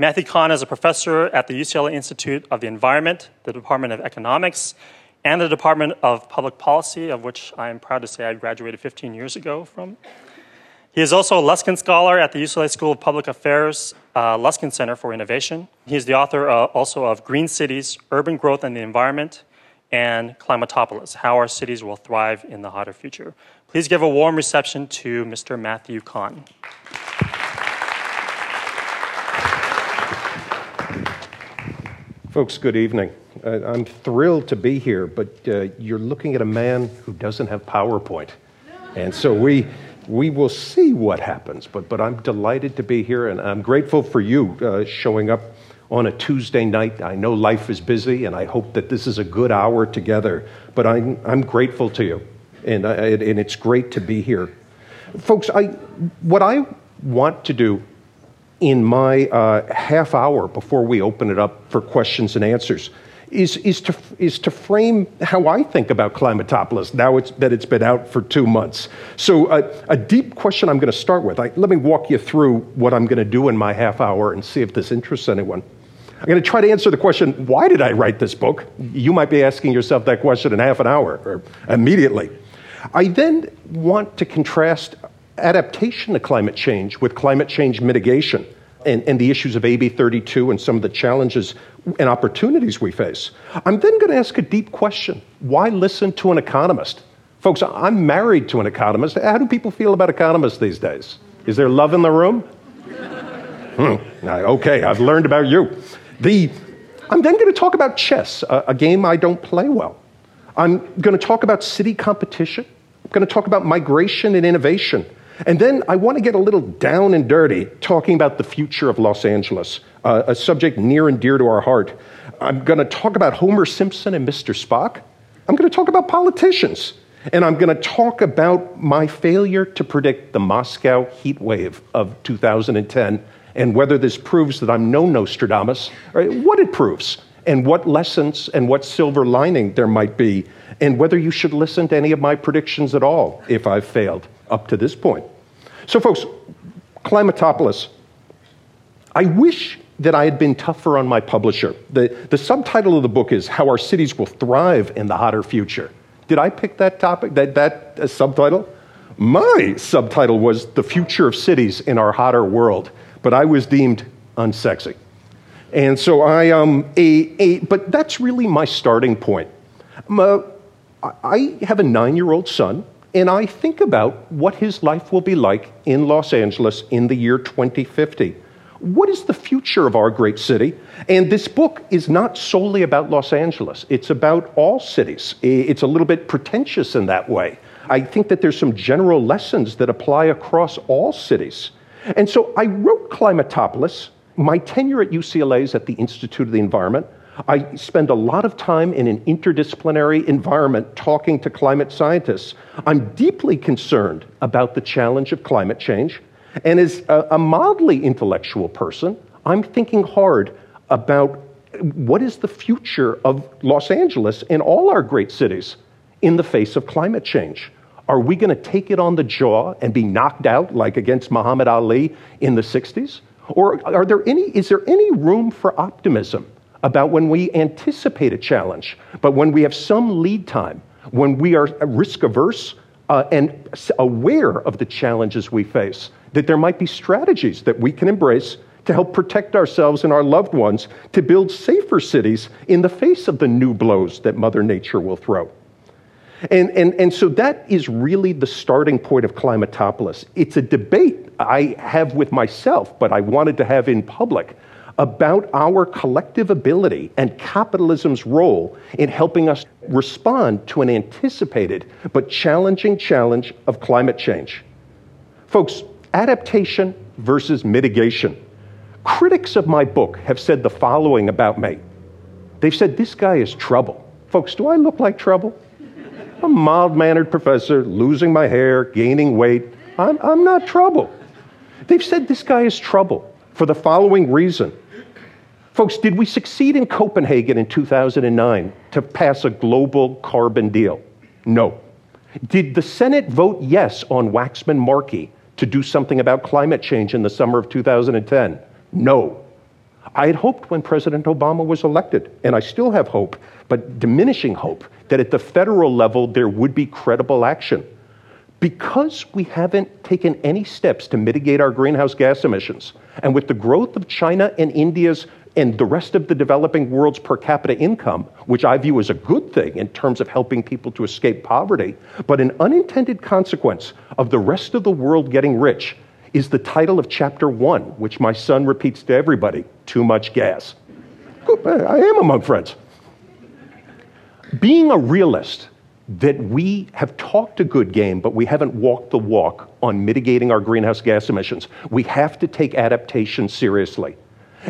Matthew Kahn is a professor at the UCLA Institute of the Environment, the Department of Economics, and the Department of Public Policy, of which I am proud to say I graduated 15 years ago from. He is also a Luskin Scholar at the UCLA School of Public Affairs uh, Luskin Center for Innovation. He is the author uh, also of Green Cities, Urban Growth and the Environment, and Climatopolis, How Our Cities Will Thrive in the Hotter Future. Please give a warm reception to Mr. Matthew Kahn. Folks, good evening. Uh, I'm thrilled to be here, but uh, you're looking at a man who doesn't have PowerPoint. And so we, we will see what happens. But, but I'm delighted to be here, and I'm grateful for you uh, showing up on a Tuesday night. I know life is busy, and I hope that this is a good hour together. But I'm, I'm grateful to you, and, I, and it's great to be here. Folks, I, what I want to do in my uh, half hour before we open it up for questions and answers is, is, to, is to frame how I think about Climatopolis now it's, that it's been out for two months. So, uh, a deep question I'm going to start with. I, let me walk you through what I'm going to do in my half hour and see if this interests anyone. I'm going to try to answer the question why did I write this book? You might be asking yourself that question in half an hour or immediately. I then want to contrast adaptation to climate change with climate change mitigation and, and the issues of AB 32 and some of the challenges and opportunities we face. I'm then going to ask a deep question why listen to an economist? Folks, I'm married to an economist. How do people feel about economists these days? Is there love in the room? hmm. Okay, I've learned about you. The, I'm then going to talk about chess, a, a game I don't play well. I'm going to talk about city competition. I'm going to talk about migration and innovation. And then I want to get a little down and dirty talking about the future of Los Angeles, uh, a subject near and dear to our heart. I'm going to talk about Homer Simpson and Mr. Spock. I'm going to talk about politicians. And I'm going to talk about my failure to predict the Moscow heat wave of 2010 and whether this proves that I'm no Nostradamus, what it proves, and what lessons and what silver lining there might be, and whether you should listen to any of my predictions at all if I've failed up to this point. So, folks, Climatopolis. I wish that I had been tougher on my publisher. The, the subtitle of the book is How Our Cities Will Thrive in the Hotter Future. Did I pick that topic, that, that uh, subtitle? My subtitle was The Future of Cities in Our Hotter World, but I was deemed unsexy. And so I, um, a, a, but that's really my starting point. Uh, I have a nine year old son and I think about what his life will be like in Los Angeles in the year 2050. What is the future of our great city? And this book is not solely about Los Angeles, it's about all cities. It's a little bit pretentious in that way. I think that there's some general lessons that apply across all cities. And so I wrote Climatopolis. My tenure at UCLA is at the Institute of the Environment. I spend a lot of time in an interdisciplinary environment talking to climate scientists. I'm deeply concerned about the challenge of climate change. And as a, mildly intellectual person, I'm thinking hard about what is the future of Los Angeles and all our great cities in the face of climate change. Are we going to take it on the jaw and be knocked out like against Muhammad Ali in the 60s? Or are there any, is there any room for optimism? About when we anticipate a challenge, but when we have some lead time, when we are risk averse uh, and aware of the challenges we face, that there might be strategies that we can embrace to help protect ourselves and our loved ones to build safer cities in the face of the new blows that Mother Nature will throw. And, and, and so that is really the starting point of Climatopolis. It's a debate I have with myself, but I wanted to have in public about our collective ability and capitalism's role in helping us respond to an anticipated but challenging challenge of climate change. Folks, adaptation versus mitigation. Critics of my book have said the following about me. They've said, This guy is trouble. Folks, do I look like trouble? A mild mannered professor, losing my hair, gaining weight. I'm, I'm not trouble. They've said this guy is trouble for the following reason Folks, did we succeed in Copenhagen in 2009 to pass a global carbon deal? No. Did the Senate vote yes on Waxman Markey to do something about climate change in the summer of 2010? No. I had hoped when President Obama was elected, and I still have hope, but diminishing hope, that at the federal level there would be credible action. Because we haven't taken any steps to mitigate our greenhouse gas emissions, and with the growth of China and India's and the rest of the developing world's per capita income, which I view as a good thing in terms of helping people to escape poverty, but an unintended consequence of the rest of the world getting rich is the title of chapter one, which my son repeats to everybody Too Much Gas. I am among friends. Being a realist, that we have talked a good game, but we haven't walked the walk on mitigating our greenhouse gas emissions. We have to take adaptation seriously.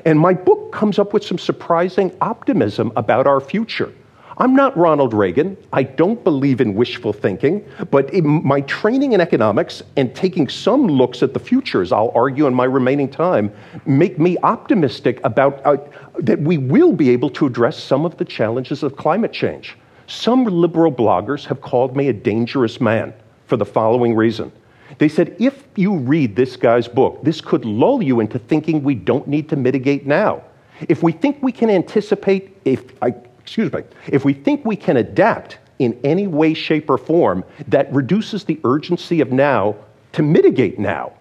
And my book comes up with some surprising optimism about our future. I'm not Ronald Reagan. I don't believe in wishful thinking, but my training in economics and taking some looks at the futures, I'll argue in my remaining time, make me optimistic about uh, that we will be able to address some of the challenges of climate change. Some liberal bloggers have called me a dangerous man for the following reason. They said, if you read this guy's book, this could lull you into thinking we don't need to mitigate now. If we think we can anticipate, if, I, excuse me, if we think we can adapt in any way, shape, or form, that reduces the urgency of now to mitigate now.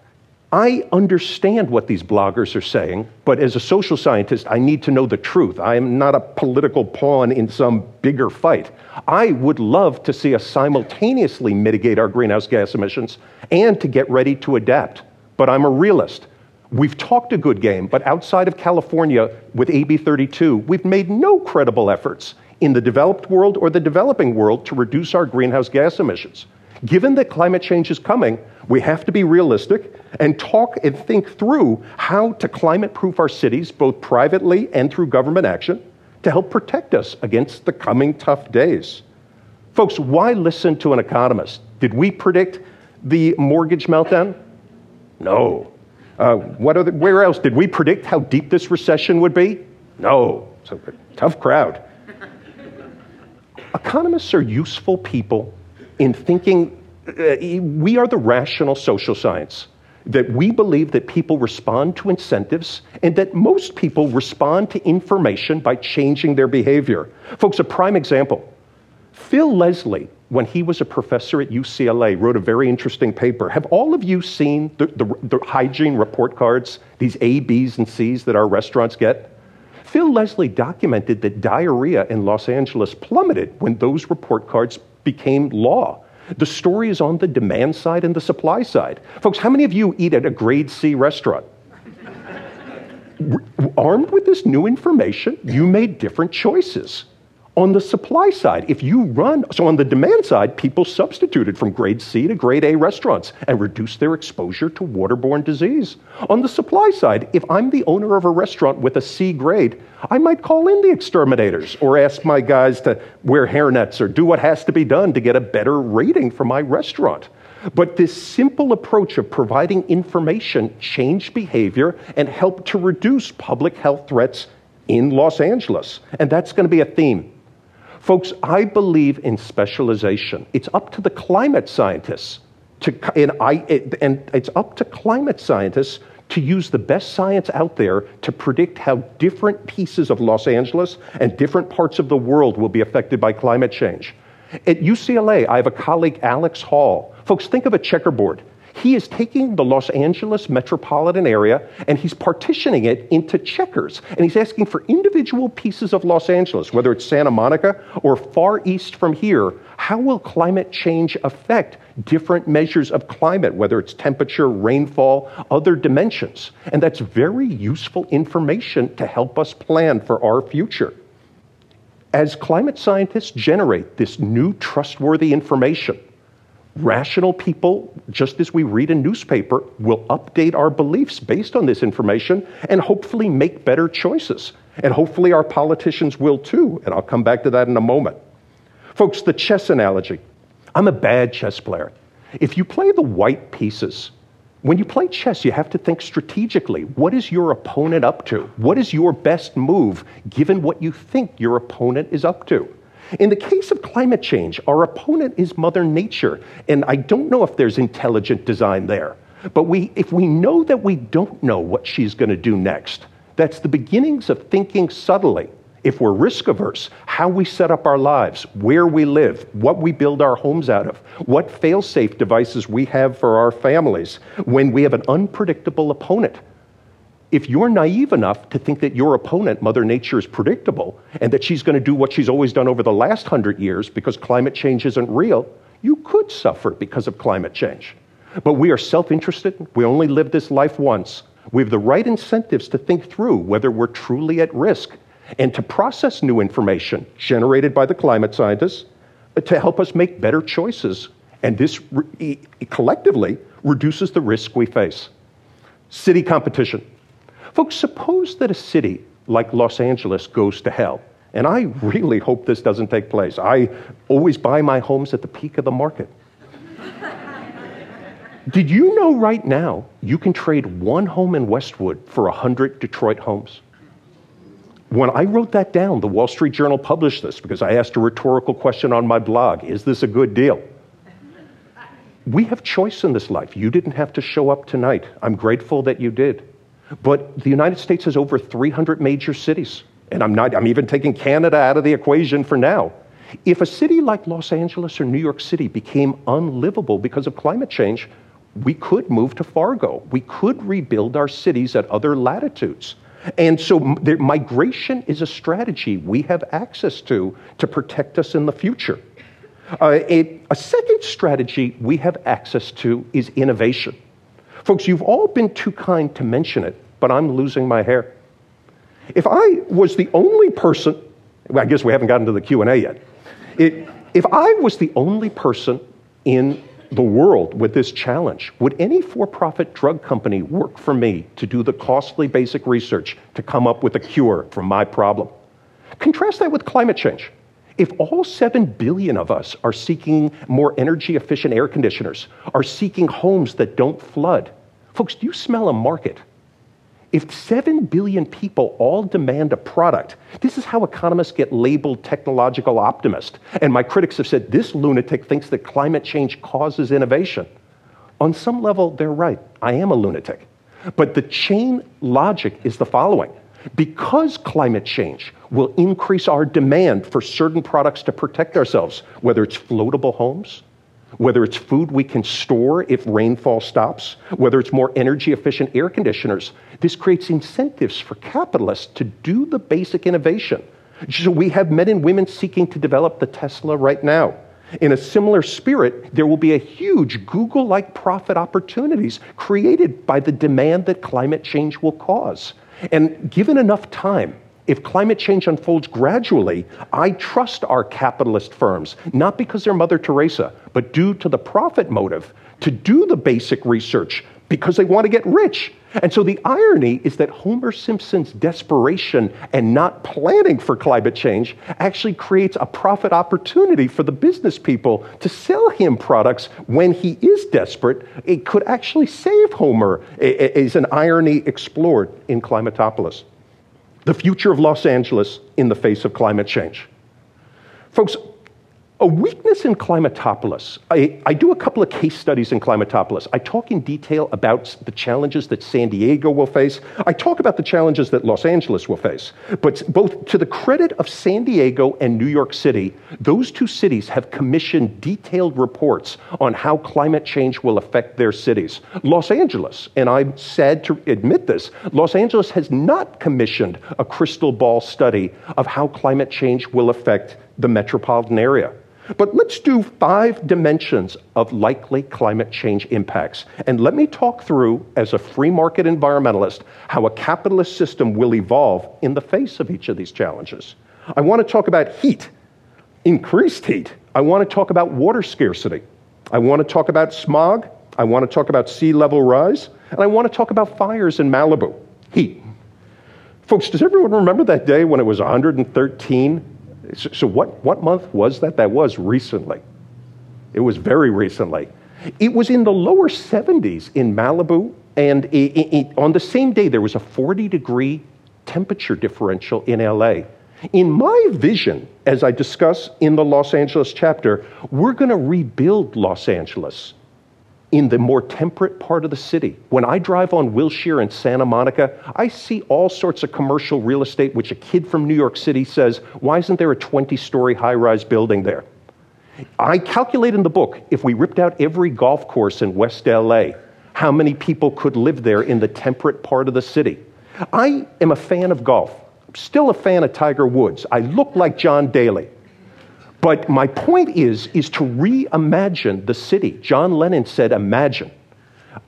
I understand what these bloggers are saying, but as a social scientist, I need to know the truth. I am not a political pawn in some bigger fight. I would love to see us simultaneously mitigate our greenhouse gas emissions and to get ready to adapt. But I'm a realist. We've talked a good game, but outside of California with AB 32, we've made no credible efforts in the developed world or the developing world to reduce our greenhouse gas emissions. Given that climate change is coming, we have to be realistic and talk and think through how to climate proof our cities, both privately and through government action, to help protect us against the coming tough days. Folks, why listen to an economist? Did we predict the mortgage meltdown? No. Uh, what where else? Did we predict how deep this recession would be? No. Tough crowd. Economists are useful people in thinking uh, we are the rational social science that we believe that people respond to incentives and that most people respond to information by changing their behavior. Folks, a prime example Phil Leslie, when he was a professor at UCLA, wrote a very interesting paper. Have all of you seen the, the, the hygiene report cards, these A, Bs, and Cs that our restaurants get? Phil Leslie documented that diarrhea in Los Angeles plummeted when those report cards became law. The story is on the demand side and the supply side. Folks, how many of you eat at a grade C restaurant? Armed with this new information, you made different choices on the supply side, if you run, so on the demand side, people substituted from grade C to grade A restaurants and reduced their exposure to waterborne disease. On the supply side, if I'm the owner of a restaurant with a C grade, I might call in the exterminators or ask my guys to wear hairnets or do what has to be done to get a better rating for my restaurant. But this simple approach of providing information changed behavior and helped to reduce public health threats in Los Angeles. And that's going to be a theme Folks, I believe in specialization. It's up to the climate scientists to, and, I, and it's up to climate scientists to use the best science out there to predict how different pieces of Los Angeles and different parts of the world will be affected by climate change. At UCLA, I have a colleague, Alex Hall. Folks, think of a checkerboard. He is taking the Los Angeles metropolitan area and he's partitioning it into checkers. And he's asking for individual pieces of Los Angeles, whether it's Santa Monica or far east from here, how will climate change affect different measures of climate, whether it's temperature, rainfall, other dimensions? And that's very useful information to help us plan for our future. As climate scientists generate this new trustworthy information, rational people, just as we read a newspaper, will update our beliefs based on this information and hopefully make better choices. And hopefully our politicians will too. And I'll come back to that in a moment. Folks, the chess analogy. I'm a bad chess player. If you play the white pieces, when you play chess, you have to think strategically. What is your opponent up to? What is your best move given what you think your opponent is up to? In the case of climate change, our opponent is Mother Nature, and I don't know if there's intelligent design there. But we, if we know that we don't know what she's going to do next, That's the beginnings of thinking subtly if we're risk averse, how we set up our lives, where we live, what we build our homes out of, what fail safe devices we have for our families when we have an unpredictable opponent. If you're naive enough to think that your opponent, Mother Nature, is predictable and that she's going to do what she's always done over the last hundred years because climate change isn't real, you could suffer because of climate change. But we are self interested. We only live this life once. We have the right incentives to think through whether we're truly at risk and to process new information generated by the climate scientists uh, to help us make better choices. And this re- collectively reduces the risk we face. City competition. Folks, suppose that a city like Los Angeles goes to hell. And I really hope this doesn't take place. I always buy my homes at the peak of the market. Did you know right now you can trade one home in Westwood for 100 Detroit homes? When I wrote that down, the Wall Street Journal published this because I asked a rhetorical question on my blog Is this a good deal? We have choice in this life. You didn't have to show up tonight. I'm grateful that you did. But the United States has over 300 major cities. And I'm, not, I'm even taking Canada out of the equation for now. If a city like Los Angeles or New York City became unlivable because of climate change, we could move to Fargo. We could rebuild our cities at other latitudes. And so migration is a strategy we have access to to protect us in the future. Uh, a, a second strategy we have access to is innovation. Folks, you've all been too kind to mention it, but I'm losing my hair. If I was the only person, well, I guess we haven't gotten to the Q&A yet. It, if I was the only person in the world with this challenge. Would any for profit drug company work for me to do the costly basic research to come up with a cure for my problem? Contrast that with climate change. If all 7 billion of us are seeking more energy efficient air conditioners, are seeking homes that don't flood, folks, do you smell a market? If 7 billion people all demand a product, this is how economists get labeled technological optimist. And my critics have said this lunatic thinks that climate change causes innovation. On some level, they're right. I am a lunatic. But the chain logic is the following because climate change will increase our demand for certain products to protect ourselves, whether it's floatable homes, whether it's food we can store if rainfall stops, whether it's more energy efficient air conditioners, this creates incentives for capitalists to do the basic innovation. So we have men and women seeking to develop the Tesla right now. In a similar spirit, there will be a huge Google like profit opportunities created by the demand that climate change will cause. And given enough time, if climate change unfolds gradually, I trust our capitalist firms, not because they're Mother Teresa, but due to the profit motive, to do the basic research because they want to get rich. And so the irony is that Homer Simpson's desperation and not planning for climate change actually creates a profit opportunity for the business people to sell him products when he is desperate. It could actually save Homer, is an irony explored in Climatopolis the future of Los Angeles in the face of climate change. Folks, a weakness in Climatopolis, I, I, do a couple of case studies in Climatopolis. I talk in detail about the challenges that San Diego will face. I talk about the challenges that Los Angeles will face. But both to the credit of San Diego and New York City, those two cities have commissioned detailed reports on how climate change will affect their cities. Los Angeles, and I'm sad to admit this, Los Angeles has not commissioned a crystal ball study of how climate change will affect the metropolitan area. But let's do five dimensions of likely climate change impacts. And let me talk through, as a free market environmentalist, how a capitalist system will evolve in the face of each of these challenges. I want to talk about heat, increased heat. I want to talk about water scarcity. I want to talk about smog. I want to talk about sea level rise. And I want to talk about fires in Malibu. Heat. Folks, does everyone remember that day when it was 113 so, what, what month was that? That was recently. It was very recently. It was in the lower 70s in Malibu, and it, it, on the same day, there was a 40 degree temperature differential in LA. In my vision, as I discuss in the Los Angeles chapter, we're going to rebuild Los Angeles in the more temperate part of the city. When I drive on Wilshire and Santa Monica, I see all sorts of commercial real estate, which a kid from New York City says, Why isn't there a 20 story high rise building there? I calculate in the book if we ripped out every golf course in West LA, how many people could live there in the temperate part of the city. I am a fan of golf. I'm still a fan of Tiger Woods. I look like John Daly. But my point is, is to reimagine the city. John Lennon said, imagine.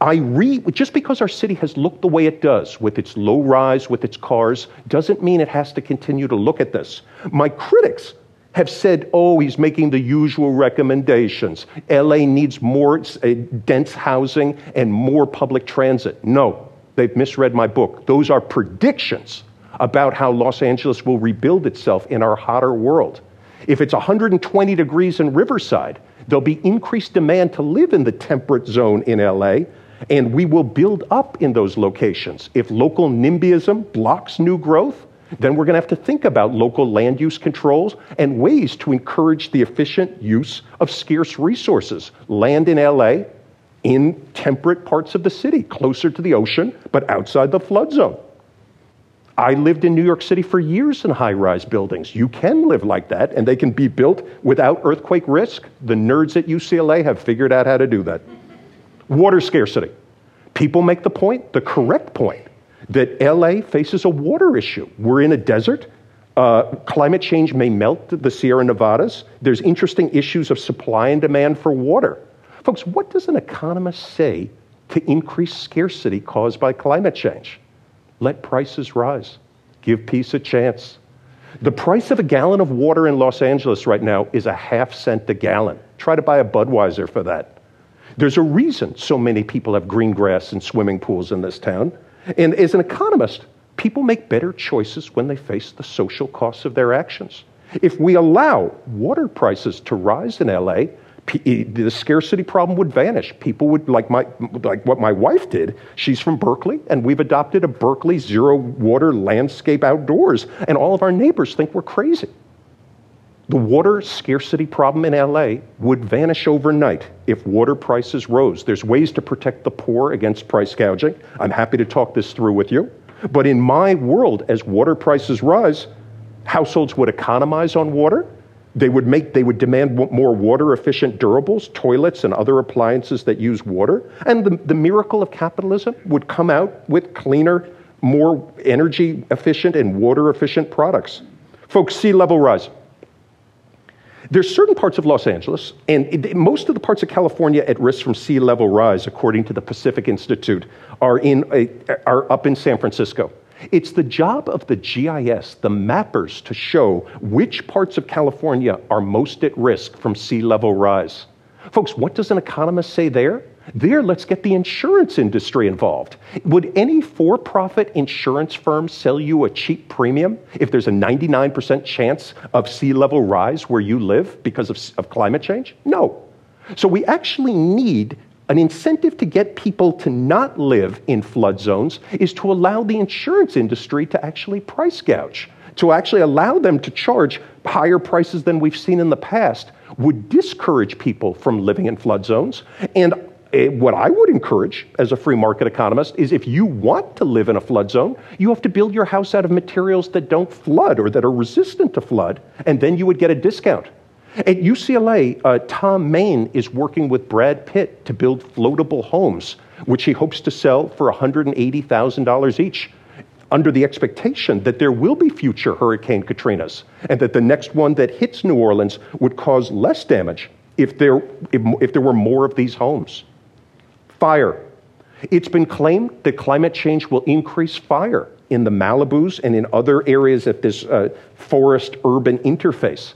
I re, just because our city has looked the way it does, with its low rise, with its cars, doesn't mean it has to continue to look at this. My critics have said, oh, he's making the usual recommendations. LA needs more uh, dense housing and more public transit. No, they've misread my book. Those are predictions about how Los Angeles will rebuild itself in our hotter world. If it's 120 degrees in Riverside, there'll be increased demand to live in the temperate zone in LA, and we will build up in those locations. If local NIMBYism blocks new growth, then we're going to have to think about local land use controls and ways to encourage the efficient use of scarce resources. Land in LA, in temperate parts of the city, closer to the ocean, but outside the flood zone. I lived in New York City for years in high rise buildings. You can live like that, and they can be built without earthquake risk. The nerds at UCLA have figured out how to do that. Water scarcity. People make the point, the correct point, that LA faces a water issue. We're in a desert. Uh, climate change may melt the Sierra Nevadas. There's interesting issues of supply and demand for water. Folks, what does an economist say to increase scarcity caused by climate change? Let prices rise. Give peace a chance. The price of a gallon of water in Los Angeles right now is a half cent a gallon. Try to buy a Budweiser for that. There's a reason so many people have green grass and swimming pools in this town. And as an economist, people make better choices when they face the social costs of their actions. If we allow water prices to rise in LA, the scarcity problem would vanish. People would like my like what my wife did. She's from Berkeley, and we've adopted a Berkeley zero water landscape outdoors, and all of our neighbors think we're crazy. The water scarcity problem in LA would vanish overnight if water prices rose. There's ways to protect the poor against price gouging. I'm happy to talk this through with you. But in my world, as water prices rise, households would economize on water they would make they would demand more water efficient durables, toilets and other appliances that use water. And the, the miracle of capitalism would come out with cleaner, more energy efficient and water efficient products. Folks, sea level rise. There's certain parts of Los Angeles, and it, most of the parts of California at risk from sea level rise, according to the Pacific Institute, are, in a, are up in San Francisco. It's the job of the GIS, the mappers, to show which parts of California are most at risk from sea level rise. Folks, what does an economist say there? There, let's get the insurance industry involved. Would any for profit insurance firm sell you a cheap premium if there's a 99% chance of sea level rise where you live because of, of climate change? No. So we actually need an incentive to get people to not live in flood zones is to allow the insurance industry to actually price gouge, to actually allow them to charge higher prices than we've seen in the past, would discourage people from living in flood zones. And eh, what I would encourage as a free market economist is if you want to live in a flood zone, you have to build your house out of materials that don't flood or that are resistant to flood, and then you would get a discount. At UCLA, uh, Thom Mayne is working with Brad Pitt to build floatable homes, which he hopes to sell for $180,000 each, under the expectation that there will be future Hurricane Katrinas and that the next one that hits New Orleans would cause less damage if there, if, if there were more of these homes. Fire. It's been claimed that climate change will increase fire in the Malibus and in other areas at this uh, forest urban interface.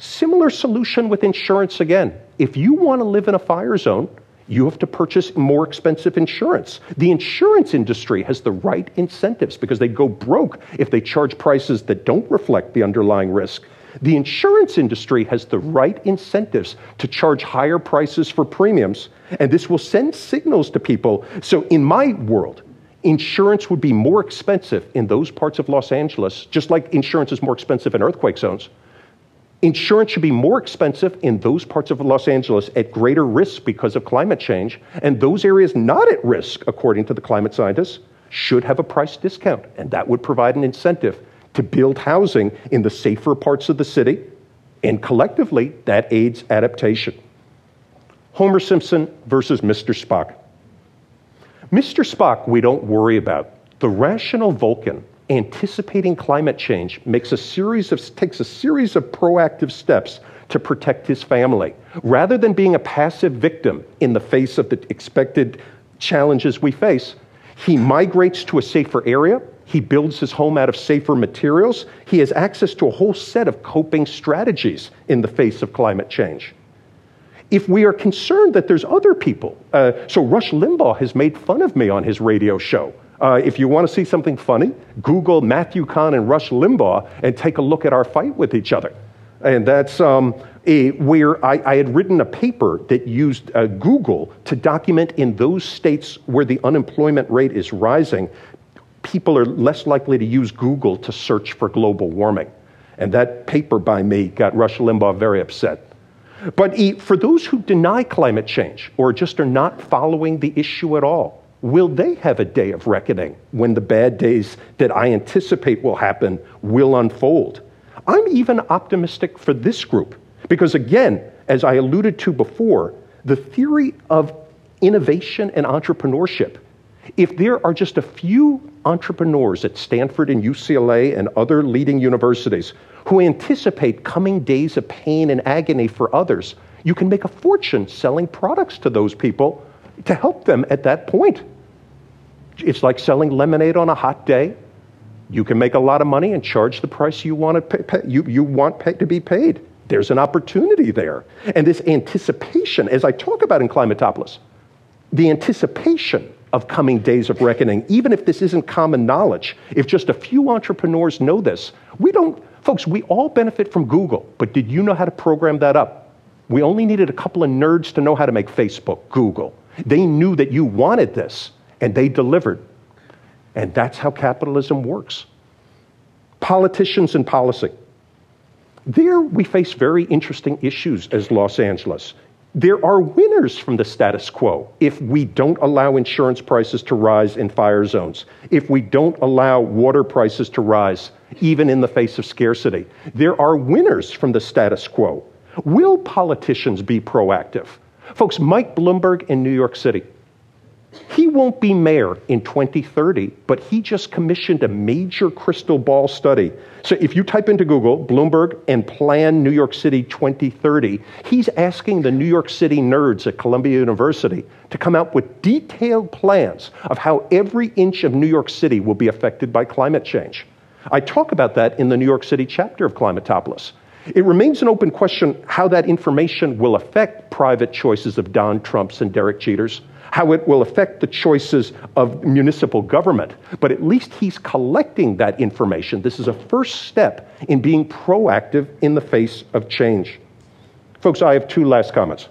Similar solution with insurance again. If you want to live in a fire zone, you have to purchase more expensive insurance. The insurance industry has the right incentives because they go broke if they charge prices that don't reflect the underlying risk. The insurance industry has the right incentives to charge higher prices for premiums, and this will send signals to people. So, in my world, insurance would be more expensive in those parts of Los Angeles, just like insurance is more expensive in earthquake zones Insurance should be more expensive in those parts of Los Angeles at greater risk because of climate change, and those areas not at risk, according to the climate scientists, should have a price discount, and that would provide an incentive to build housing in the safer parts of the city, and collectively, that aids adaptation. Homer Simpson versus Mr. Spock. Mr. Spock, we don't worry about. The rational Vulcan anticipating climate change makes a series of, takes a series of proactive steps to protect his family. Rather than being a passive victim in the face of the expected challenges we face, he migrates to a safer area. He builds his home out of safer materials. He has access to a whole set of coping strategies in the face of climate change. If we are concerned that there's other people, uh, so Rush Limbaugh has made fun of me on his radio show uh, if you want to see something funny, Google Matthew Kahn and Rush Limbaugh and take a look at our fight with each other. And that's um, a, where I, I, had written a paper that used uh, Google to document in those states where the unemployment rate is rising, people are less likely to use Google to search for global warming. And that paper by me got Rush Limbaugh very upset. But for those who deny climate change or just are not following the issue at all, will they have a day of reckoning when the bad days that I anticipate will happen will unfold? I'm even optimistic for this group because, again, as I alluded to before, the theory of innovation and entrepreneurship, if there are just a few entrepreneurs at Stanford and UCLA and other leading universities who anticipate coming days of pain and agony for others, you can make a fortune selling products to those people to help them at that point. It's like selling lemonade on a hot day. You can make a lot of money and charge the price you want to pay, pay, you, you want pay, to be paid. There's an opportunity there. And this anticipation, as I talk about in Climatopolis, the anticipation of coming days of reckoning, even if this isn't common knowledge, if just a few entrepreneurs know this, we don't, folks, we all benefit from Google, but did you know how to program that up? We only needed a couple of nerds to know how to make Facebook, Google. They knew that you wanted this, and they delivered. And that's how capitalism works. Politicians and policy. There we face very interesting issues as Los Angeles. There are winners from the status quo if we don't allow insurance prices to rise in fire zones, if we don't allow water prices to rise, even in the face of scarcity. There are winners from the status quo. Will politicians be proactive? Folks, Mike Bloomberg in New York City, he won't be mayor in 2030, but he just commissioned a major crystal ball study. So if you type into Google Bloomberg and plan New York City 2030, he's asking the New York City nerds at Columbia University to come out with detailed plans of how every inch of New York City will be affected by climate change. I talk about that in the New York City chapter of Climatopolis. It remains an open question how that information will affect private choices of Don Trumps and Derek Jeters how it will affect the choices of municipal government. But at least he's collecting that information. This is a first step in being proactive in the face of change. Folks, I have two last comments.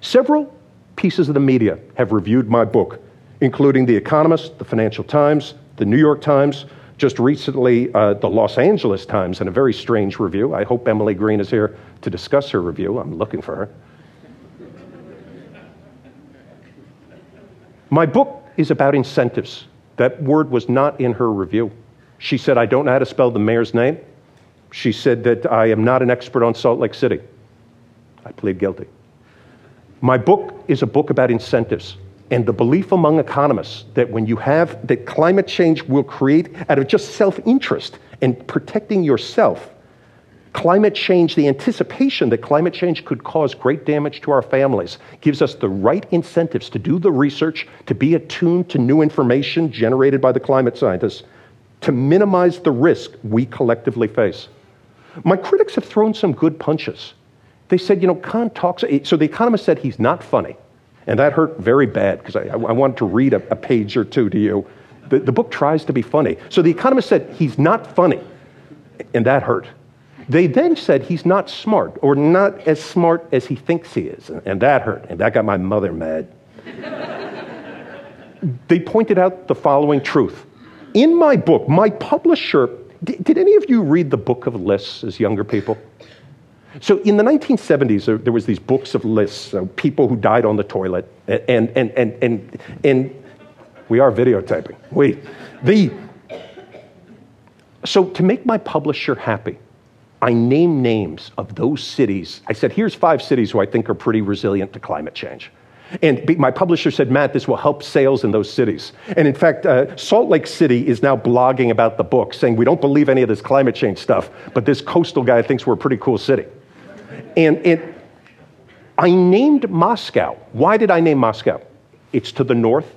Several pieces of the media have reviewed my book, including The Economist, The Financial Times, The New York Times, just recently, uh, the Los Angeles Times in a very strange review. I hope Emily Green is here to discuss her review. I'm looking for her. My book is about incentives. That word was not in her review. She said, I don't know how to spell the mayor's name. She said that I am not an expert on Salt Lake City. I plead guilty. My book is a book about incentives and the belief among economists that when you have that climate change will create out of just self-interest and protecting yourself Climate change, the anticipation that climate change could cause great damage to our families, gives us the right incentives to do the research, to be attuned to new information generated by the climate scientists, to minimize the risk we collectively face. My critics have thrown some good punches. They said, you know, Kahn talks, so the economist said he's not funny. And that hurt very bad because I, I, wanted to read a, a, page or two to you. The, the book tries to be funny. So the economist said he's not funny. And that hurt. They then said he's not smart or not as smart as he thinks he is. And that hurt. And that got my mother mad. they pointed out the following truth. In my book, my publisher, did, did any of you read the book of lists as younger people? So in the 1970s, there, was these books of lists of people who died on the toilet, and, and, and, and, and we are videotaping. We, the, so to make my publisher happy, I named names of those cities. I said, here's five cities who I think are pretty resilient to climate change. And my publisher said, Matt, this will help sales in those cities. And in fact, uh, Salt Lake City is now blogging about the book, saying, we don't believe any of this climate change stuff, but this coastal guy thinks we're a pretty cool city. And it, I named Moscow. Why did I name Moscow? It's to the north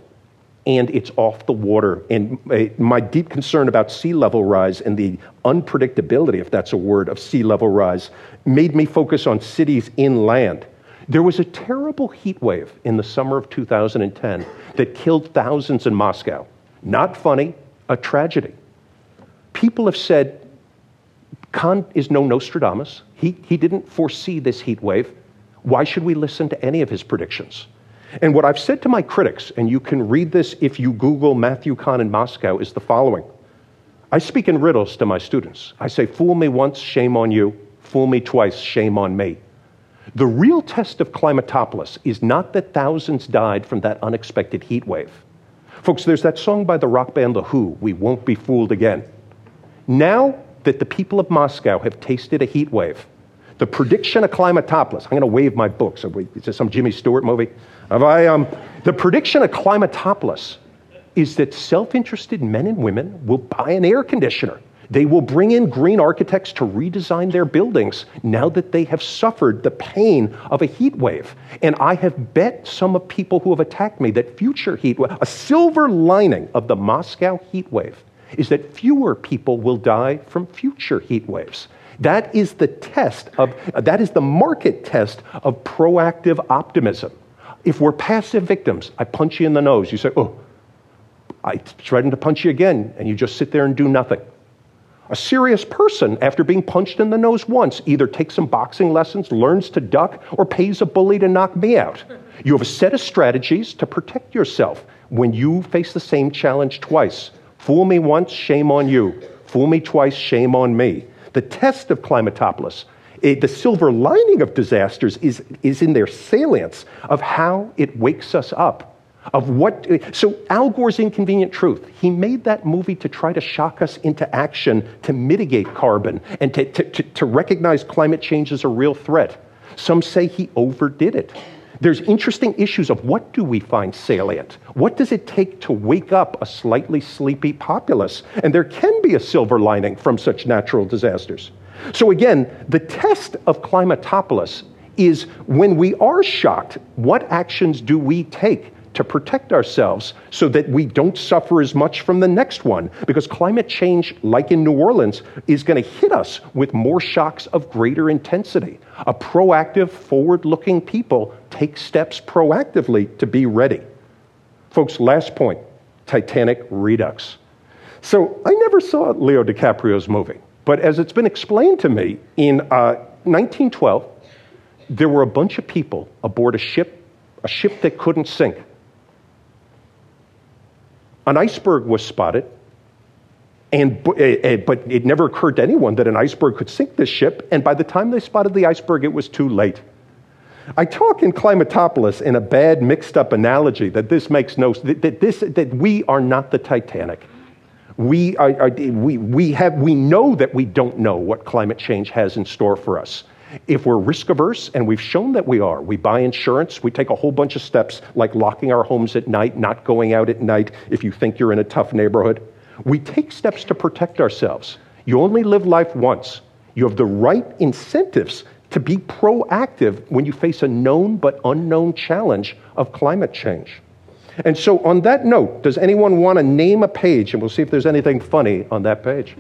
and it's off the water. And my deep concern about sea level rise and the unpredictability, if that's a word, of sea level rise made me focus on cities inland. There was a terrible heat wave in the summer of 2010 that killed thousands in Moscow. Not funny, a tragedy. People have said Kahn is no Nostradamus. He, he didn't foresee this heat wave. Why should we listen to any of his predictions? And what I've said to my critics, and you can read this if you Google Matthew Kahn in Moscow, is the following I speak in riddles to my students. I say, Fool me once, shame on you. Fool me twice, shame on me. The real test of Climatopolis is not that thousands died from that unexpected heat wave. Folks, there's that song by the rock band The Who, We Won't Be Fooled Again. Now that the people of Moscow have tasted a heat wave, the prediction of Climatopolis, I'm going to wave my book. So, is this some Jimmy Stewart movie? I, um, the prediction of Climatopolis is that self interested men and women will buy an air conditioner. They will bring in green architects to redesign their buildings now that they have suffered the pain of a heat wave. And I have bet some of people who have attacked me that future heat a silver lining of the Moscow heat wave, is that fewer people will die from future heat waves. That is the test of, that is the market test of proactive optimism. If we're passive victims, I punch you in the nose. You say, oh, I threaten to punch you again, and you just sit there and do nothing. A serious person, after being punched in the nose once, either takes some boxing lessons, learns to duck, or pays a bully to knock me out. You have a set of strategies to protect yourself when you face the same challenge twice. Fool me once, shame on you. Fool me twice, shame on me. The test of Climatopolis it, eh, the silver lining of disasters is, is in their salience of how it wakes us up. Of what, eh, so Al Gore's Inconvenient Truth, he made that movie to try to shock us into action to mitigate carbon and to, to, to, to recognize climate change as a real threat. Some say he overdid it. There's interesting issues of what do we find salient? What does it take to wake up a slightly sleepy populace? And there can be a silver lining from such natural disasters. So, again, the test of Climatopolis is when we are shocked, what actions do we take to protect ourselves so that we don't suffer as much from the next one? Because climate change, like in New Orleans, is going to hit us with more shocks of greater intensity. A proactive, forward looking people take steps proactively to be ready. Folks, last point Titanic Redux. So I never saw Leo DiCaprio's movie. But as it's been explained to me, in uh, 1912, there were a bunch of people aboard a ship, a ship that couldn't sink. An iceberg was spotted, and, eh, eh, but it never occurred to anyone that an iceberg could sink this ship, and by the time they spotted the iceberg, it was too late. I talk in Climatopolis in a bad, mixed up analogy that this makes no that, this, that we are not the Titanic we, are, are, we, we, have, we know that we don't know what climate change has in store for us. If we're risk averse, and we've shown that we are, we buy insurance, we take a whole bunch of steps like locking our homes at night, not going out at night if you think you're in a tough neighborhood. We take steps to protect ourselves. You only live life once. You have the right incentives to be proactive when you face a known but unknown challenge of climate change. And so, on that note, does anyone want to name a page? And we'll see if there's anything funny on that page.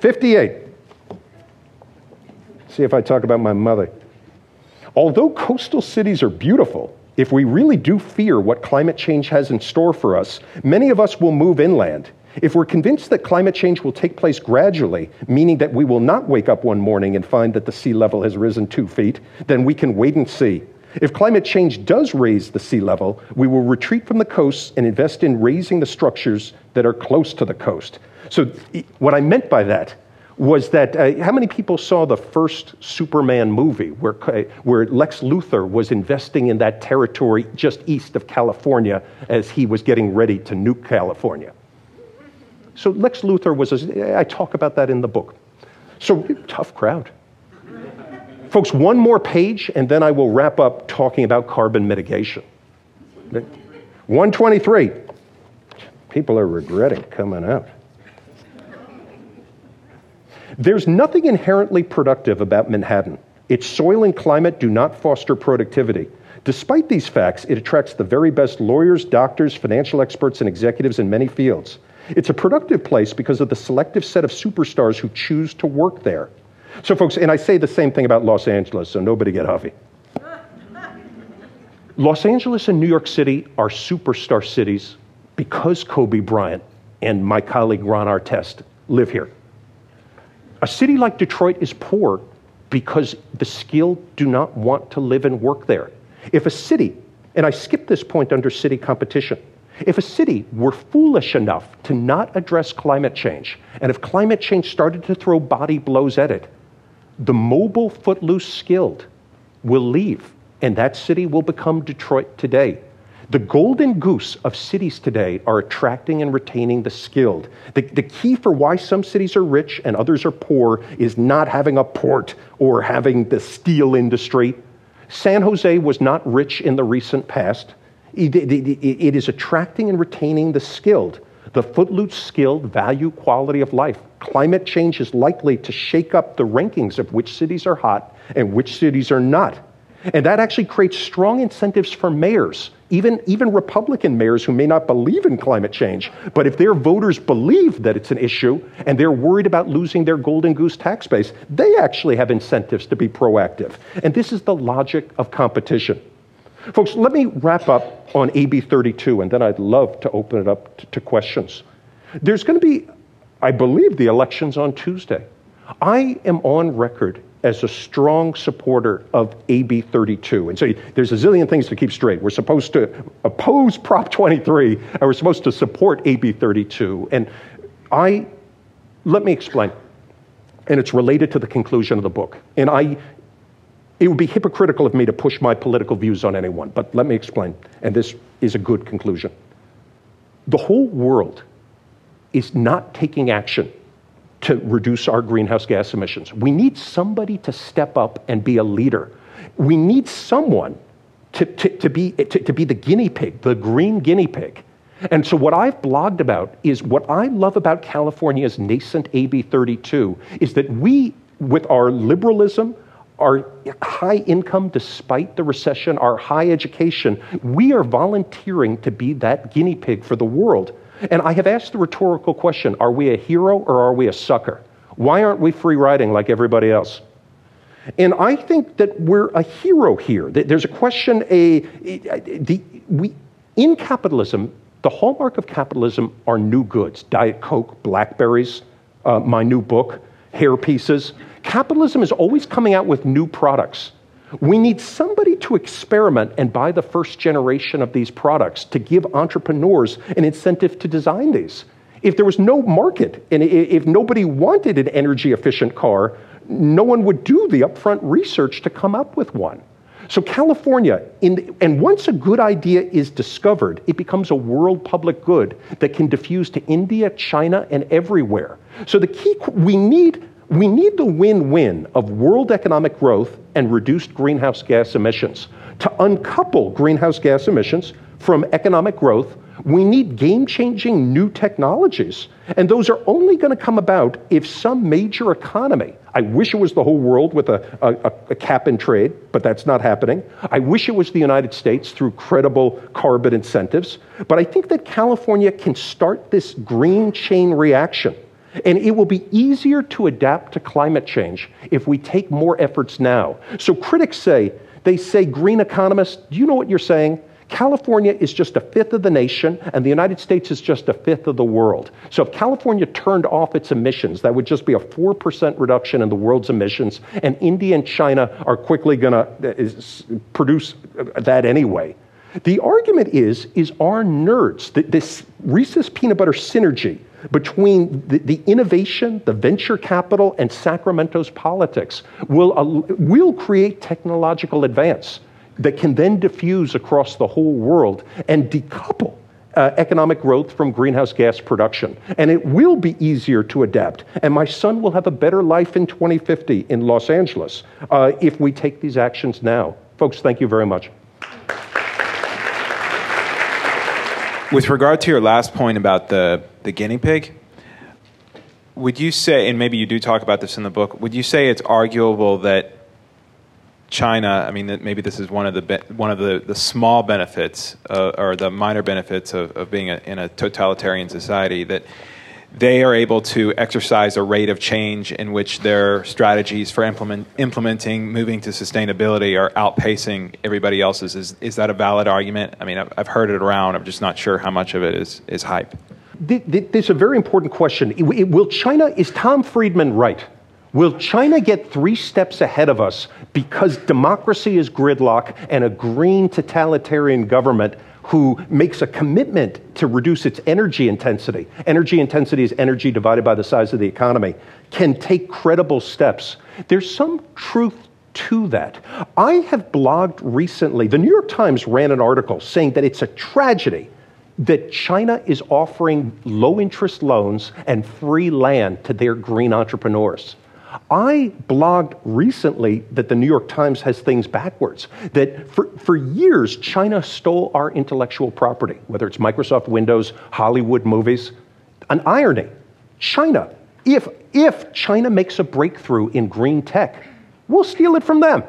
58. See if I talk about my mother. Although coastal cities are beautiful, if we really do fear what climate change has in store for us, many of us will move inland. If we're convinced that climate change will take place gradually, meaning that we will not wake up one morning and find that the sea level has risen two feet, then we can wait and see. If climate change does raise the sea level, we will retreat from the coasts and invest in raising the structures that are close to the coast. So, what I meant by that was that uh, how many people saw the first Superman movie where, where Lex Luthor was investing in that territory just east of California as he was getting ready to nuke California? So Lex Luthor was, a, I talk about that in the book. So tough crowd. Folks, one more page, and then I will wrap up talking about carbon mitigation. 123. People are regretting coming out. There's nothing inherently productive about Manhattan. Its soil and climate do not foster productivity. Despite these facts, it attracts the very best lawyers, doctors, financial experts, and executives in many fields. It's a productive place because of the selective set of superstars who choose to work there. So, folks, and I say the same thing about Los Angeles, so nobody get huffy. Los Angeles and New York City are superstar cities because Kobe Bryant and my colleague Ron Artest live here. A city like Detroit is poor because the skilled do not want to live and work there. If a city, and I skip this point under city competition, if a city were foolish enough to not address climate change, and if climate change started to throw body blows at it, the mobile, footloose skilled will leave, and that city will become Detroit today. The golden goose of cities today are attracting and retaining the skilled. The, the key for why some cities are rich and others are poor is not having a port or having the steel industry. San Jose was not rich in the recent past. It, it, it is attracting and retaining the skilled. The footloose skilled value quality of life. Climate change is likely to shake up the rankings of which cities are hot and which cities are not. And that actually creates strong incentives for mayors, even, even Republican mayors who may not believe in climate change. But if their voters believe that it's an issue and they're worried about losing their golden goose tax base, they actually have incentives to be proactive. And this is the logic of competition. Folks, let me wrap up on AB 32, and then I'd love to open it up to, questions. There's going to be, I believe, the elections on Tuesday. I am on record as a strong supporter of AB 32. And so there's a zillion things to keep straight. We're supposed to oppose Prop 23, and we're supposed to support AB 32. And I, let me explain. And it's related to the conclusion of the book. And I, it would be hypocritical of me to push my political views on anyone, but let me explain. And this is a good conclusion. The whole world is not taking action to reduce our greenhouse gas emissions. We need somebody to step up and be a leader. We need someone to, to, to be, to, to be the guinea pig, the green guinea pig. And so, what I've blogged about is what I love about California's nascent AB 32 is that we, with our liberalism, our high income despite the recession, our high education, we are volunteering to be that guinea pig for the world. And I have asked the rhetorical question are we a hero or are we a sucker? Why aren't we free riding like everybody else? And I think that we're a hero here. There's a question, a, the, we, in capitalism, the hallmark of capitalism are new goods Diet Coke, Blackberries, uh, my new book, hair pieces. Capitalism is always coming out with new products. We need somebody to experiment and buy the first generation of these products to give entrepreneurs an incentive to design these. If there was no market and if nobody wanted an energy efficient car, no one would do the upfront research to come up with one. So, California, the, and once a good idea is discovered, it becomes a world public good that can diffuse to India, China, and everywhere. So, the key, we need we need the win win of world economic growth and reduced greenhouse gas emissions. To uncouple greenhouse gas emissions from economic growth, we need game changing new technologies. And those are only going to come about if some major economy, I wish it was the whole world with a, a, a, cap and trade, but that's not happening. I wish it was the United States through credible carbon incentives. But I think that California can start this green chain reaction and it will be easier to adapt to climate change if we take more efforts now. So critics say, they say, green economists, do you know what you're saying? California is just a fifth of the nation, and the United States is just a fifth of the world. So if California turned off its emissions, that would just be a 4% reduction in the world's emissions, and India and China are quickly going to uh, produce that anyway. The argument is, is our nerds, this Reese's peanut butter synergy, between the, the, innovation, the venture capital, and Sacramento's politics will, uh, will create technological advance that can then diffuse across the whole world and decouple uh, economic growth from greenhouse gas production. And it will be easier to adapt. And my son will have a better life in 2050 in Los Angeles uh, if we take these actions now. Folks, thank you very much. With regard to your last point about the, the guinea pig, would you say, and maybe you do talk about this in the book, would you say it's arguable that China, I mean, maybe this is one of the one of the, the small benefits uh, or the minor benefits of, of being a, in a totalitarian society that they are able to exercise a rate of change in which their strategies for implement, implementing moving to sustainability are outpacing everybody else's. Is, is that a valid argument? I mean, I've, I've heard it around. I'm just not sure how much of it is, is hype. This is a very important question. Will China, is Tom Friedman right? Will China get three steps ahead of us because democracy is gridlock and a green totalitarian government who makes a commitment to reduce its energy intensity? Energy intensity is energy divided by the size of the economy, can take credible steps. There's some truth to that. I have blogged recently, the New York Times ran an article saying that it's a tragedy that China is offering low interest loans and free land to their green entrepreneurs. I blogged recently that the New York Times has things backwards, that for, for years, China stole our intellectual property, whether it's Microsoft Windows, Hollywood movies. An irony China, if, if China makes a breakthrough in green tech, we'll steal it from them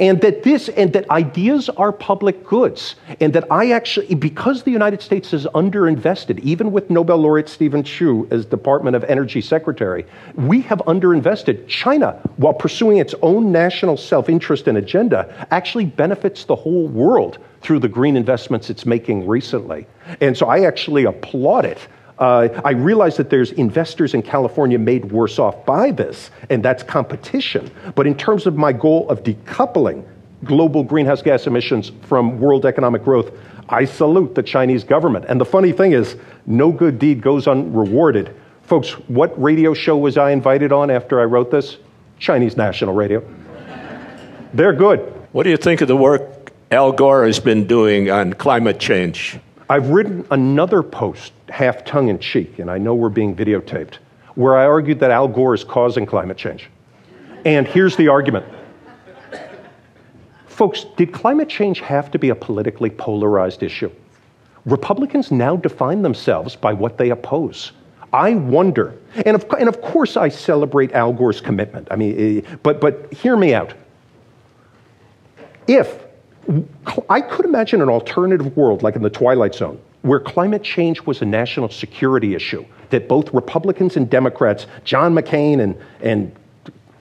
and that this and that ideas are public goods. And that i actually because the united states is underinvested even with nobel laureate steven chu as department of energy secretary we have underinvested. China while pursuing its own national self-interest and agenda actually benefits the whole world through the green investments it's making recently. And so i actually applaud it uh, I realize that there's investors in California made worse off by this, and that's competition. But in terms of my goal of decoupling global greenhouse gas emissions from world economic growth, I salute the Chinese government. And the funny thing is, no good deed goes unrewarded. Folks, what radio show was I invited on after I wrote this? Chinese national radio. They're good. What do you think of the work Al Gore has been doing on climate change? I've written another post, half tongue in cheek, and I know we're being videotaped, where I argued that Al Gore is causing climate change. And here's the argument. Folks, did climate change have to be a politically polarized issue? Republicans now define themselves by what they oppose. I wonder, and of, and of course I celebrate Al Gore's commitment. I mean, eh, but, but hear me out. If I could imagine an alternative world, like in the Twilight Zone, where climate change was a national security issue, that both Republicans and Democrats, John McCain and, and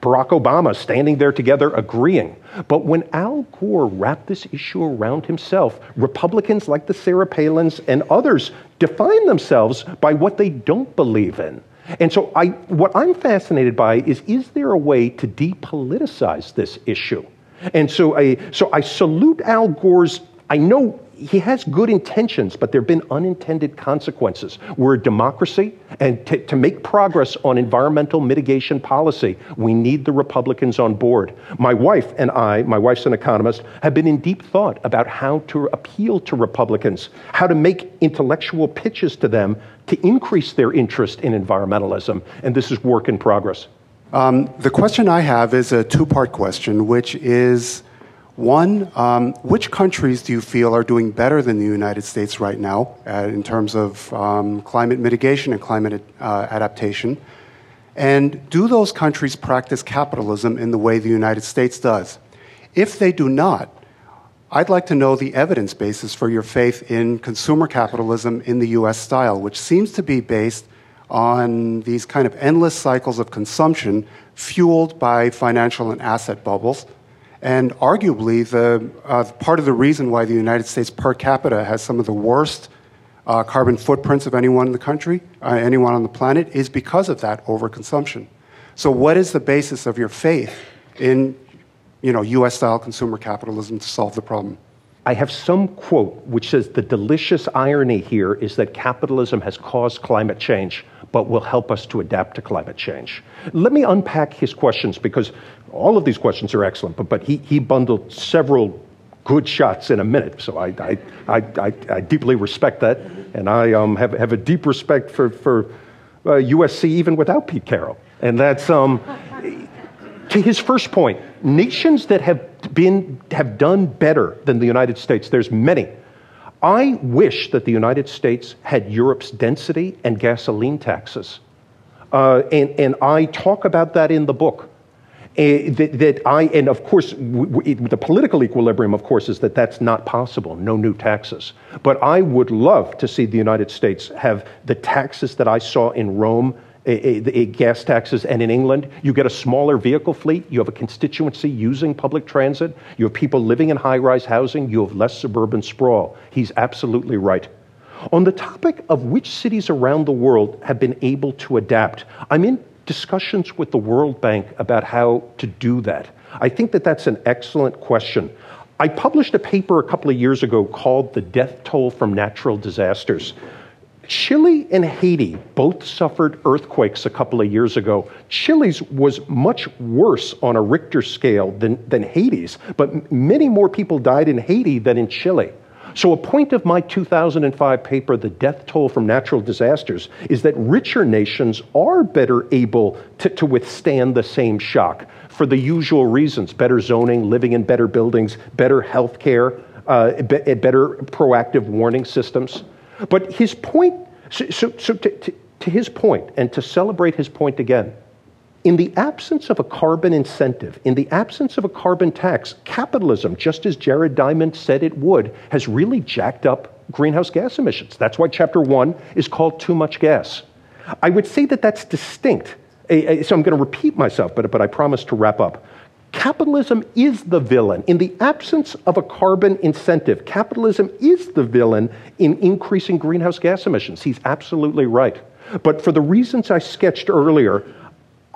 Barack Obama standing there together agreeing. But when Al Gore wrapped this issue around himself, Republicans like the Sarah Palins and others define themselves by what they don't believe in. And so I, what I'm fascinated by is is there a way to depoliticize this issue? And so I, so I salute Al Gore's, I know he has good intentions, but there have been unintended consequences. We're a democracy, and to, to, make progress on environmental mitigation policy, we need the Republicans on board. My wife and I, my wife's an economist, have been in deep thought about how to appeal to Republicans, how to make intellectual pitches to them to increase their interest in environmentalism, and this is work in progress. Um, the question I have is a two part question, which is one, um, which countries do you feel are doing better than the United States right now uh, in terms of um, climate mitigation and climate uh, adaptation? And do those countries practice capitalism in the way the United States does? If they do not, I'd like to know the evidence basis for your faith in consumer capitalism in the US style, which seems to be based on these kind of endless cycles of consumption fueled by financial and asset bubbles. And arguably, the, uh, part of the reason why the United States per capita has some of the worst uh, carbon footprints of anyone in the country, uh, anyone on the planet, is because of that overconsumption. So, what is the basis of your faith in you know, US style consumer capitalism to solve the problem? I have some quote which says the delicious irony here is that capitalism has caused climate change, but will help us to adapt to climate change. Let me unpack his questions because all of these questions are excellent, but, but he, he bundled several good shots in a minute. So I, I, I, I, deeply respect that, and I um, have, have a deep respect for, for uh, USC even without Pete Carroll. And that's um, to his first point nations that have, been, have done better than the United States, there's many. I wish that the United States had Europe's density and gasoline taxes. Uh, and, and I talk about that in the book. Uh, that, that, I, and of course, w- w- the political equilibrium, of course, is that that's not possible, no new taxes. But I would love to see the United States have the taxes that I saw in Rome a, a, a gas taxes. And in England, you get a smaller vehicle fleet, you have a constituency using public transit, you have people living in high rise housing, you have less suburban sprawl. He's absolutely right. On the topic of which cities around the world have been able to adapt, I'm in discussions with the World Bank about how to do that. I think that that's an excellent question. I published a paper a couple of years ago called The Death Toll from Natural Disasters. Chile and Haiti both suffered earthquakes a couple of years ago. Chile's was much worse on a Richter scale than, than Haiti's, but many more people died in Haiti than in Chile. So, a point of my 2005 paper, The Death Toll from Natural Disasters, is that richer nations are better able to, to withstand the same shock for the usual reasons better zoning, living in better buildings, better health care, uh, be, better proactive warning systems. But his point, so, so, so to, to, to his point, and to celebrate his point again, in the absence of a carbon incentive, in the absence of a carbon tax, capitalism, just as Jared Diamond said it would, has really jacked up greenhouse gas emissions. That's why chapter one is called Too Much Gas. I would say that that's distinct. So I'm going to repeat myself, but, but I promise to wrap up. Capitalism is the villain. In the absence of a carbon incentive, capitalism is the villain in increasing greenhouse gas emissions. He's absolutely right. But for the reasons I sketched earlier,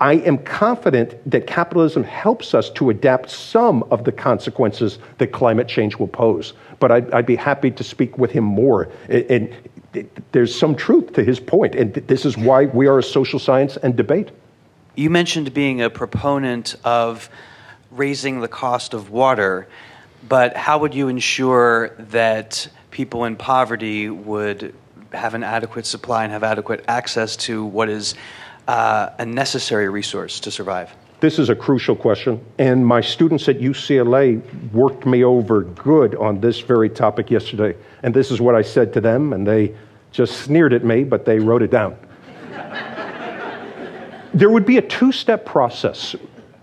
I am confident that capitalism helps us to adapt some of the consequences that climate change will pose. But I'd, I'd be happy to speak with him more. And, and there's some truth to his point, and this is why we are a social science and debate. You mentioned being a proponent of raising the cost of water, but how would you ensure that people in poverty would have an adequate supply and have adequate access to what is uh, a necessary resource to survive? This is a crucial question, and my students at UCLA worked me over good on this very topic yesterday. And this is what I said to them, and they just sneered at me, but they wrote it down. there would be a two step process.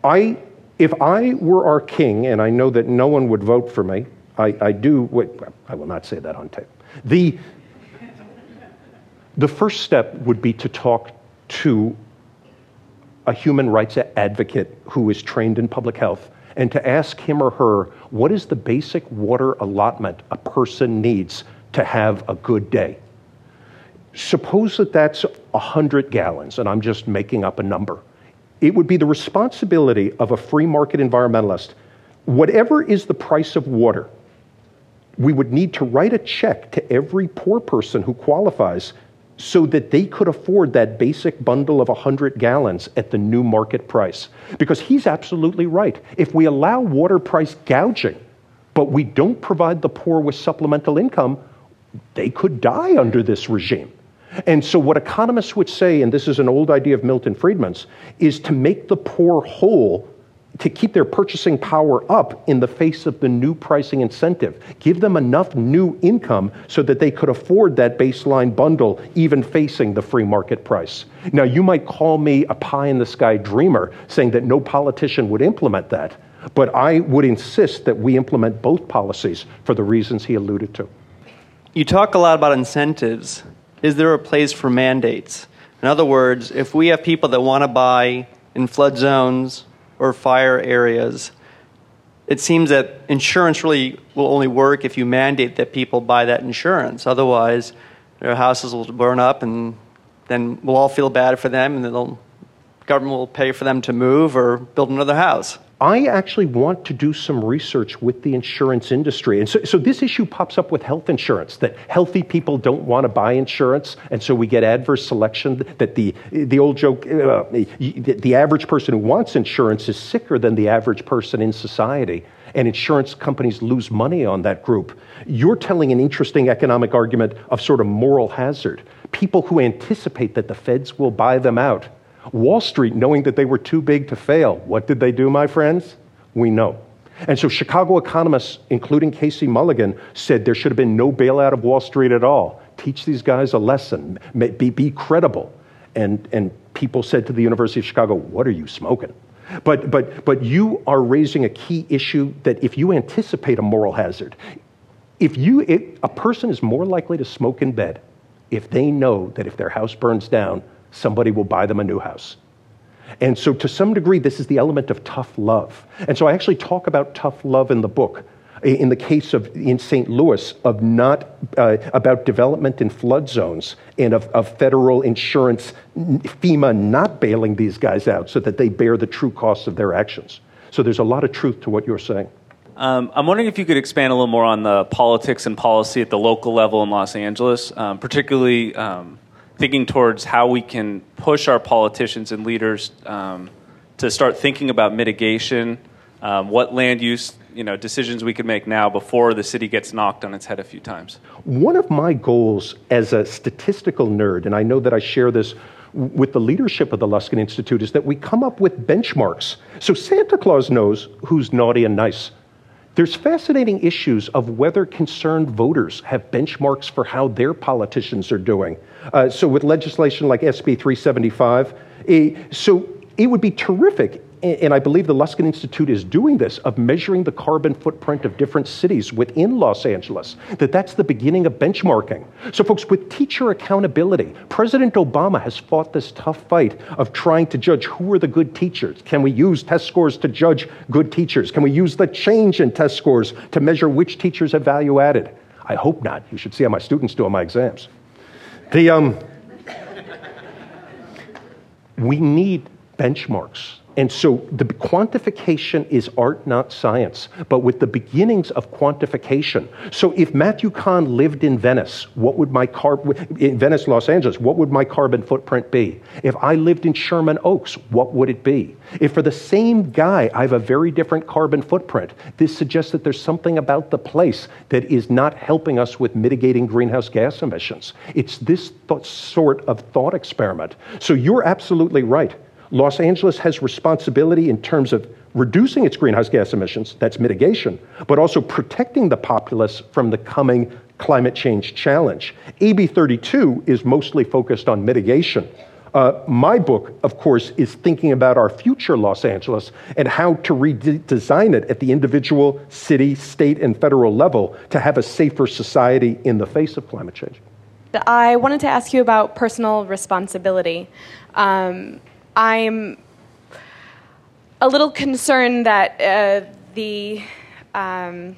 I if I were our king, and I know that no one would vote for me, I, I do, wait, I will not say that on tape. The, the first step would be to talk to a human rights advocate who is trained in public health and to ask him or her what is the basic water allotment a person needs to have a good day. Suppose that that's 100 gallons, and I'm just making up a number it would be the responsibility of a free market environmentalist, whatever is the price of water, we would need to write a check to every poor person who qualifies so that they could afford that basic bundle of 100 gallons at the new market price. Because he's absolutely right. If we allow water price gouging, but we don't provide the poor with supplemental income, they could die under this regime. And so, what economists would say, and this is an old idea of Milton Friedman's, is to make the poor whole to keep their purchasing power up in the face of the new pricing incentive. Give them enough new income so that they could afford that baseline bundle, even facing the free market price. Now, you might call me a pie in the sky dreamer, saying that no politician would implement that, but I would insist that we implement both policies for the reasons he alluded to. You talk a lot about incentives is there a place for mandates? In other words, if we have people that want to buy in flood zones or fire areas, it seems that insurance really will only work if you mandate that people buy that insurance. Otherwise, their houses will burn up, and then we'll all feel bad for them, and the government will pay for them to move or build another house. I actually want to do some research with the insurance industry. And so, so, this issue pops up with health insurance that healthy people don't want to buy insurance, and so we get adverse selection. That the, the old joke uh, the average person who wants insurance is sicker than the average person in society, and insurance companies lose money on that group. You're telling an interesting economic argument of sort of moral hazard. People who anticipate that the feds will buy them out Wall Street, knowing that they were too big to fail, what did they do, my friends? We know. And so Chicago economists, including Casey Mulligan, said there should have been no bailout of Wall Street at all. Teach these guys a lesson, be, be credible. And, and people said to the University of Chicago, What are you smoking? But, but, but you are raising a key issue that if you anticipate a moral hazard, if you, if a person is more likely to smoke in bed if they know that if their house burns down, somebody will buy them a new house. And so, to some degree, this is the element of tough love. And so, I actually talk about tough love in the book. In the case of in St. Louis, of not uh, about development in flood zones and of, of federal insurance, FEMA not bailing these guys out so that they bear the true costs of their actions. So there's a lot of truth to what you're saying. Um, I'm wondering if you could expand a little more on the politics and policy at the local level in Los Angeles, um, particularly um, thinking towards how we can push our politicians and leaders um, to start thinking about mitigation, um, what land use you know, decisions we could make now before the city gets knocked on its head a few times. One of my goals as a statistical nerd, and I know that I share this with the leadership of the Luskin Institute, is that we come up with benchmarks. So Santa Claus knows who's naughty and nice. There's fascinating issues of whether concerned voters have benchmarks for how their politicians are doing. Uh, so, with legislation like SB 375, a, so it would be terrific and I believe the Luskin Institute is doing this, of measuring the carbon footprint of different cities within Los Angeles, that that's the beginning of benchmarking. So, folks, with teacher accountability, President Obama has fought this tough fight of trying to judge who are the good teachers. Can we use test scores to judge good teachers? Can we use the change in test scores to measure which teachers have value added? I hope not. You should see how my students do on my exams. The, um, we need benchmarks and so the quantification is art, not science, but with the beginnings of quantification. So if Matthew Kahn lived in Venice, what would my car in Venice, Los Angeles, what would my carbon footprint be? If I lived in Sherman Oaks, what would it be? If for the same guy I have a very different carbon footprint, this suggests that there's something about the place that is not helping us with mitigating greenhouse gas emissions. It's this th- sort of thought experiment. So you're absolutely right. Los Angeles has responsibility in terms of reducing its greenhouse gas emissions, that's mitigation, but also protecting the populace from the coming climate change challenge. AB 32 is mostly focused on mitigation. Uh, my book, of course, is thinking about our future Los Angeles and how to redesign it at the individual, city, state, and federal level to have a safer society in the face of climate change. I wanted to ask you about personal responsibility. Um, I'm a little concerned that uh, the um,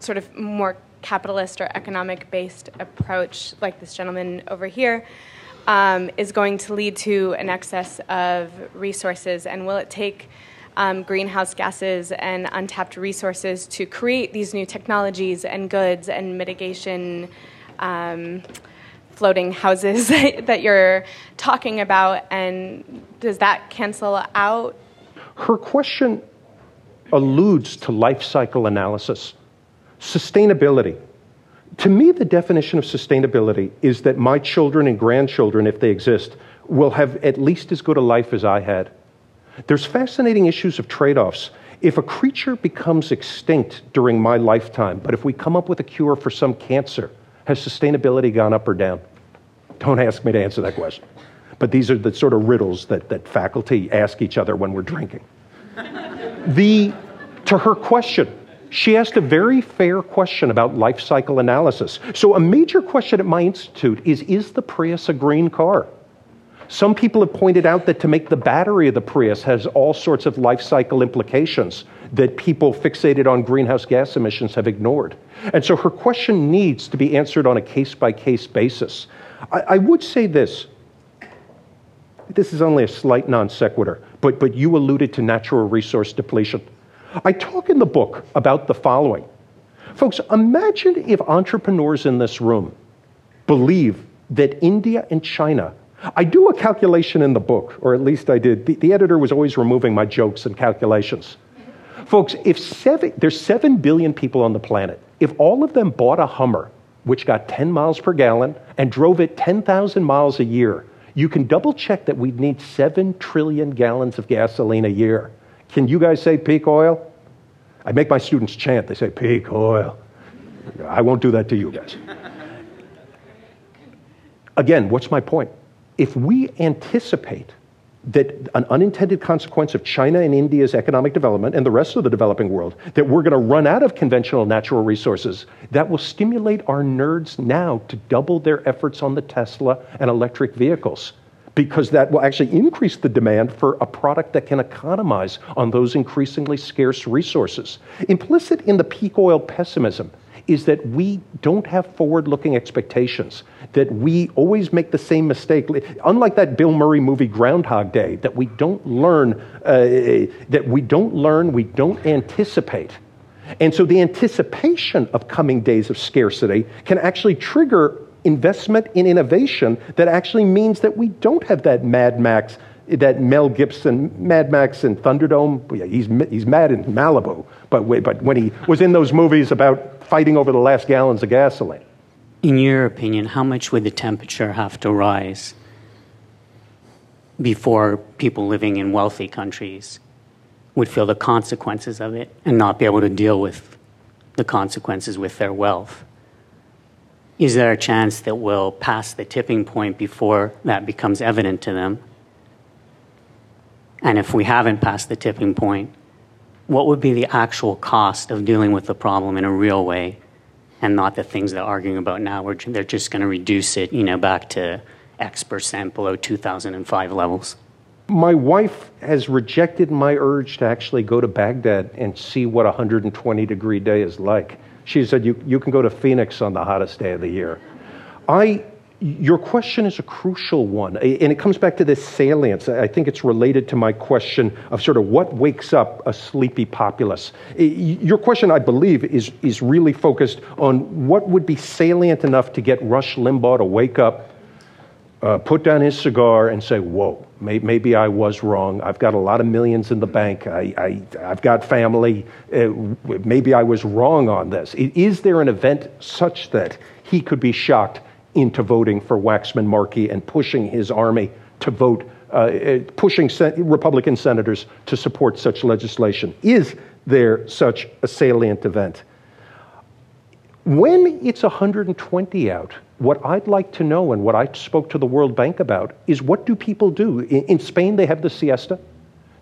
sort of more capitalist or economic based approach, like this gentleman over here, um, is going to lead to an excess of resources. And will it take um, greenhouse gases and untapped resources to create these new technologies and goods and mitigation? Um, floating houses that you're talking about, and does that cancel out? Her question alludes to life cycle analysis, sustainability. To me, the definition of sustainability is that my children and grandchildren, if they exist, will have at least as good a life as I had. There's fascinating issues of trade offs. If a creature becomes extinct during my lifetime, but if we come up with a cure for some cancer, has sustainability gone up or down? Don't ask me to answer that question. But these are the sort of riddles that, that faculty ask each other when we're drinking. the, to her question, she asked a very fair question about life cycle analysis. So, a major question at my institute is Is the Prius a green car? Some people have pointed out that to make the battery of the Prius has all sorts of life cycle implications that people fixated on greenhouse gas emissions have ignored. And so her question needs to be answered on a case by case basis. I, I would say this this is only a slight non sequitur, but, but you alluded to natural resource depletion. I talk in the book about the following. Folks, imagine if entrepreneurs in this room believe that India and China, I do a calculation in the book, or at least I did. The, the editor was always removing my jokes and calculations. Folks, if seven, there's 7 billion people on the planet, if all of them bought a Hummer, which got 10 miles per gallon, and drove it 10,000 miles a year, you can double check that we'd need 7 trillion gallons of gasoline a year. Can you guys say peak oil? I make my students chant. They say peak oil. I won't do that to you guys. Again, what's my point? If we anticipate that an unintended consequence of China and India's economic development and the rest of the developing world, that we're going to run out of conventional natural resources, that will stimulate our nerds now to double their efforts on the Tesla and electric vehicles. Because that will actually increase the demand for a product that can economize on those increasingly scarce resources. Implicit in the peak oil pessimism is that we don't have forward looking expectations, that we always make the same mistake. Unlike that Bill Murray movie Groundhog Day, that we don't learn, uh, that we don't learn, we don't anticipate. And so the anticipation of coming days of scarcity can actually trigger investment in innovation that actually means that we don't have that Mad Max that Mel Gibson, Mad Max and Thunderdome, yeah, he's, he's mad in Malibu, but, but when he was in those movies about fighting over the last gallons of gasoline. In your opinion, how much would the temperature have to rise before people living in wealthy countries would feel the consequences of it and not be able to deal with the consequences with their wealth? Is there a chance that we'll pass the tipping point before that becomes evident to them? And if we haven't passed the tipping point, what would be the actual cost of dealing with the problem in a real way and not the things they're arguing about now where they're just going to reduce it, you know, back to X percent below 2005 levels? My wife has rejected my urge to actually go to Baghdad and see what a 120 degree day is like. She said, you, you can go to Phoenix on the hottest day of the year. I your question is a crucial one, and it comes back to this salience. I think it's related to my question of sort of what wakes up a sleepy populace. Your question, I believe, is, is really focused on what would be salient enough to get Rush Limbaugh to wake up, uh, put down his cigar, and say, Whoa, may, maybe I was wrong. I've got a lot of millions in the bank. I, I, have got family. Uh, maybe I was wrong on this. Is there an event such that he could be shocked? Into voting for Waxman Markey and pushing his army to vote, uh, uh, pushing Republican senators to support such legislation. Is there such a salient event? When it's 120 out, what I'd like to know and what I spoke to the World Bank about is what do people do? In, in Spain, they have the siesta.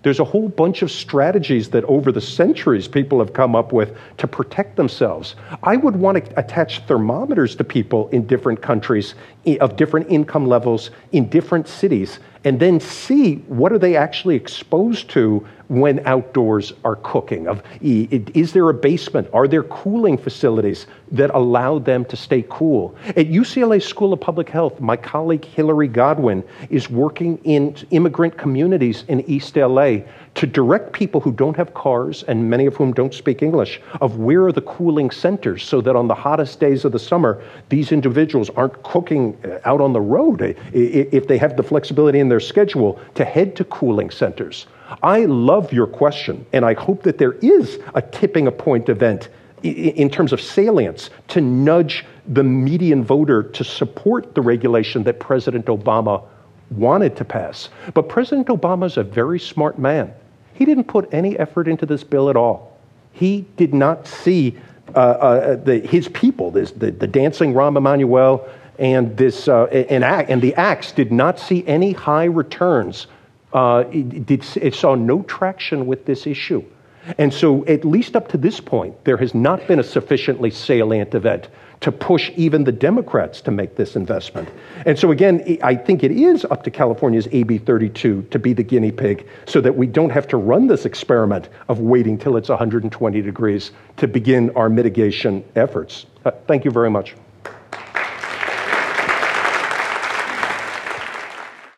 There's a whole bunch of strategies that over the centuries people have come up with to protect themselves. I would want to attach thermometers to people in different countries of different income levels in different cities and then see what are they actually exposed to when outdoors are cooking. Of is there a basement? Are there cooling facilities that allow them to stay cool? At ucla school of public health my colleague hilary godwin is working in immigrant communities in east la to direct people who don't have cars and many of whom don't speak English of where are the cooling centers so that on the hottest days of the summer, these individuals aren't cooking uh, out on the road if they have the flexibility in their schedule to head to cooling centers. I love your question, and I hope that there is a tipping a point event in terms of salience to nudge the median voter to support the regulation that President Obama wanted to pass. But President Obama is a very smart man. He didn't put any effort into this bill at all. He did not see uh, uh, the, his people, this, the, the dancing Rahm Emanuel and, this, uh, and, and the acts did not see any high returns. Uh, it, did, it saw no traction with this issue. And so, at least up to this point, there has not been a sufficiently salient event to push even the Democrats to make this investment. And so, again, I think it is up to California's AB 32 to be the guinea pig so that we don't have to run this experiment of waiting till it's 120 degrees to begin our mitigation efforts. Uh, thank you very much.